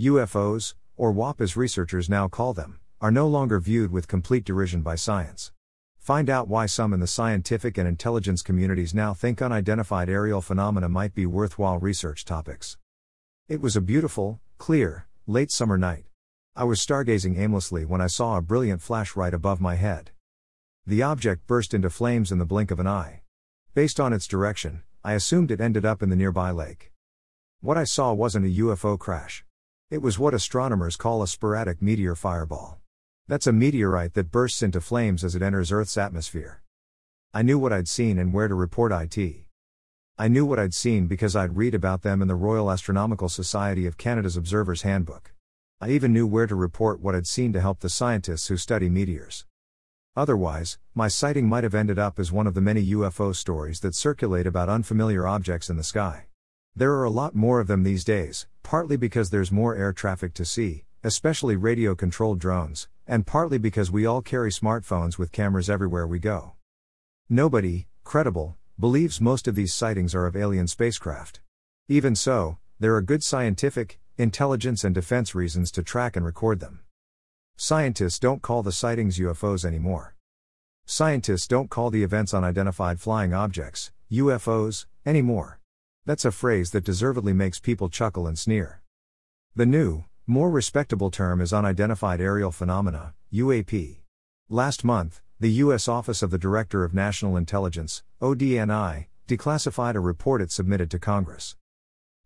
UFOs, or UAP as researchers now call them, are no longer viewed with complete derision by science. Find out why some in the scientific and intelligence communities now think unidentified aerial phenomena might be worthwhile research topics. It was a beautiful, clear, late summer night. I was stargazing aimlessly when I saw a brilliant flash right above my head. The object burst into flames in the blink of an eye. Based on its direction, I assumed it ended up in the nearby lake. What I saw wasn't a UFO crash. It was what astronomers call a sporadic meteor fireball. That's a meteorite that bursts into flames as it enters Earth's atmosphere. I knew what I'd seen and where to report IT. I knew what I'd seen because I'd read about them in the Royal Astronomical Society of Canada's Observer's Handbook. I even knew where to report what I'd seen to help the scientists who study meteors. Otherwise, my sighting might have ended up as one of the many UFO stories that circulate about unfamiliar objects in the sky. There are a lot more of them these days, partly because there's more air traffic to see, especially radio controlled drones, and partly because we all carry smartphones with cameras everywhere we go. Nobody, credible, believes most of these sightings are of alien spacecraft. Even so, there are good scientific, intelligence, and defense reasons to track and record them. Scientists don't call the sightings UFOs anymore. Scientists don't call the events unidentified flying objects, UFOs, anymore. That's a phrase that deservedly makes people chuckle and sneer. The new, more respectable term is Unidentified Aerial Phenomena, UAP. Last month, the U.S. Office of the Director of National Intelligence, ODNI, declassified a report it submitted to Congress.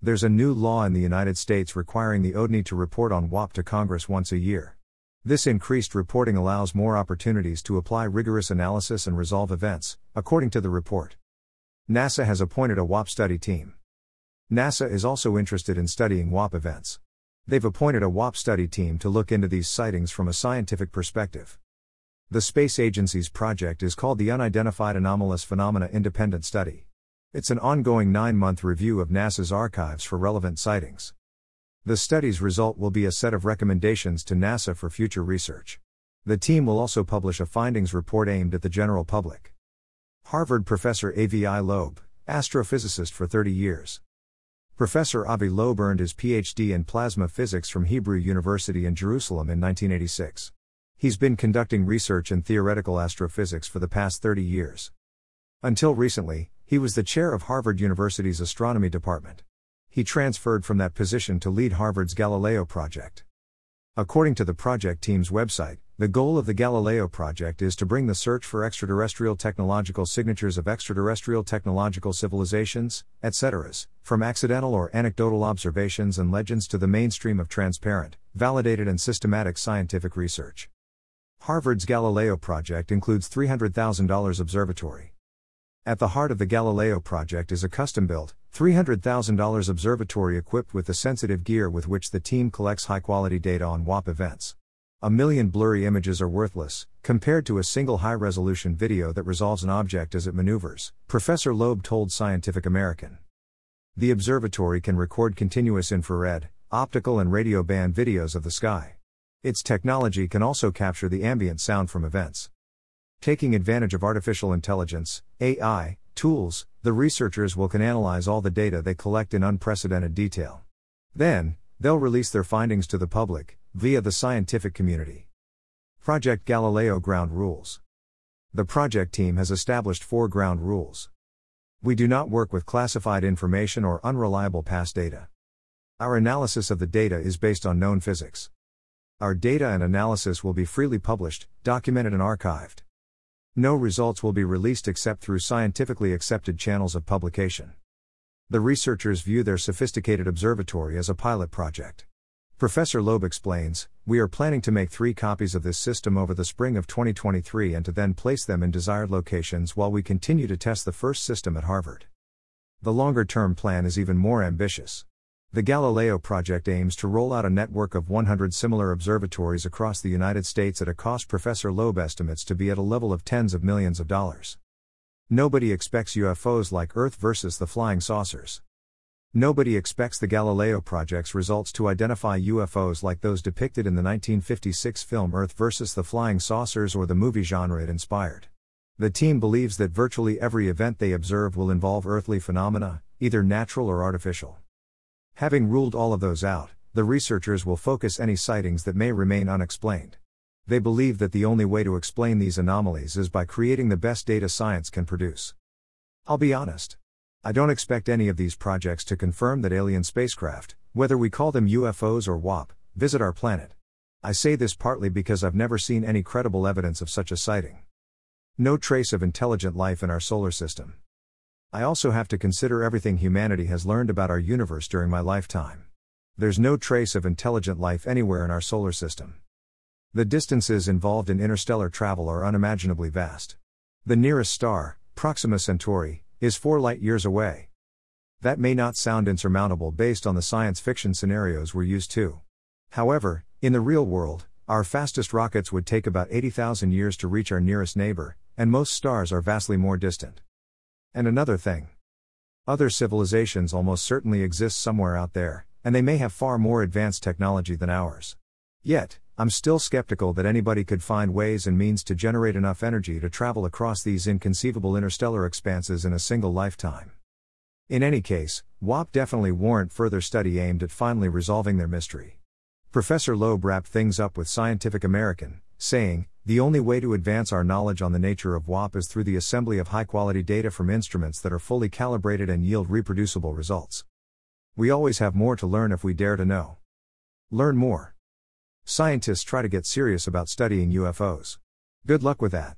There's a new law in the United States requiring the ODNI to report on UAP to Congress once a year. This increased reporting allows more opportunities to apply rigorous analysis and resolve events, according to the report. NASA has appointed a UAP study team. NASA is also interested in studying UAP events. They've appointed a UAP study team to look into these sightings from a scientific perspective. The space agency's project is called the Unidentified Anomalous Phenomena Independent Study. It's an ongoing nine month review of NASA's archives for relevant sightings. The study's result will be a set of recommendations to NASA for future research. The team will also publish a findings report aimed at the general public. Harvard professor Avi Loeb, astrophysicist for 30 years. Professor Avi Loeb earned his PhD in plasma physics from Hebrew University in Jerusalem in 1986. He's been conducting research in theoretical astrophysics for the past 30 years. Until recently, he was the chair of Harvard University's astronomy department. He transferred from that position to lead Harvard's Galileo project. According to the project team's website, the goal of the Galileo project is to bring the search for extraterrestrial technological signatures of extraterrestrial technological civilizations, etc., from accidental or anecdotal observations and legends to the mainstream of transparent, validated, and systematic scientific research. Harvard's Galileo project includes $300,000 observatory. At the heart of the Galileo project is a custom built, $300,000 observatory equipped with the sensitive gear with which the team collects high quality data on UAP events. A million blurry images are worthless, compared to a single high resolution video that resolves an object as it maneuvers, Professor Loeb told Scientific American. The observatory can record continuous infrared, optical, and radio band videos of the sky. Its technology can also capture the ambient sound from events. Taking advantage of artificial intelligence, AI, tools, the researchers will can analyze all the data they collect in unprecedented detail. Then, they'll release their findings to the public, via the scientific community. Project Galileo Ground Rules. The project team has established four ground rules. We do not work with classified information or unreliable past data. Our analysis of the data is based on known physics. Our data and analysis will be freely published, documented, and archived. No results will be released except through scientifically accepted channels of publication. The researchers view their sophisticated observatory as a pilot project. Professor Loeb explains We are planning to make three copies of this system over the spring of 2023 and to then place them in desired locations while we continue to test the first system at Harvard. The longer term plan is even more ambitious. The Galileo project aims to roll out a network of 100 similar observatories across the United States at a cost Professor Loeb estimates to be at a level of tens of millions of dollars. Nobody expects UFOs like Earth versus the flying saucers. Nobody expects the Galileo project's results to identify UFOs like those depicted in the 1956 film Earth versus the Flying Saucers or the movie genre it inspired. The team believes that virtually every event they observe will involve earthly phenomena, either natural or artificial. Having ruled all of those out, the researchers will focus any sightings that may remain unexplained. They believe that the only way to explain these anomalies is by creating the best data science can produce. I'll be honest. I don't expect any of these projects to confirm that alien spacecraft, whether we call them UFOs or UAP, visit our planet. I say this partly because I've never seen any credible evidence of such a sighting. No trace of intelligent life in our solar system. I also have to consider everything humanity has learned about our universe during my lifetime. There's no trace of intelligent life anywhere in our solar system. The distances involved in interstellar travel are unimaginably vast. The nearest star, Proxima Centauri, is 4 light years away. That may not sound insurmountable based on the science fiction scenarios we're used to. However, in the real world, our fastest rockets would take about 80,000 years to reach our nearest neighbor, and most stars are vastly more distant. And another thing. Other civilizations almost certainly exist somewhere out there, and they may have far more advanced technology than ours. Yet, I'm still skeptical that anybody could find ways and means to generate enough energy to travel across these inconceivable interstellar expanses in a single lifetime. In any case, UAP definitely warrant further study aimed at finally resolving their mystery. Professor Loeb wrapped things up with Scientific American, saying, The only way to advance our knowledge on the nature of UAP is through the assembly of high quality data from instruments that are fully calibrated and yield reproducible results. We always have more to learn if we dare to know. Learn more. Scientists try to get serious about studying UFOs. Good luck with that.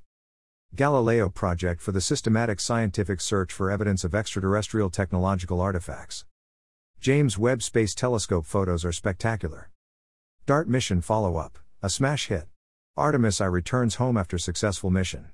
Galileo Project for the systematic scientific search for evidence of extraterrestrial technological artifacts. James Webb Space Telescope photos are spectacular. DART mission follow up, a smash hit. Artemis I returns home after successful mission.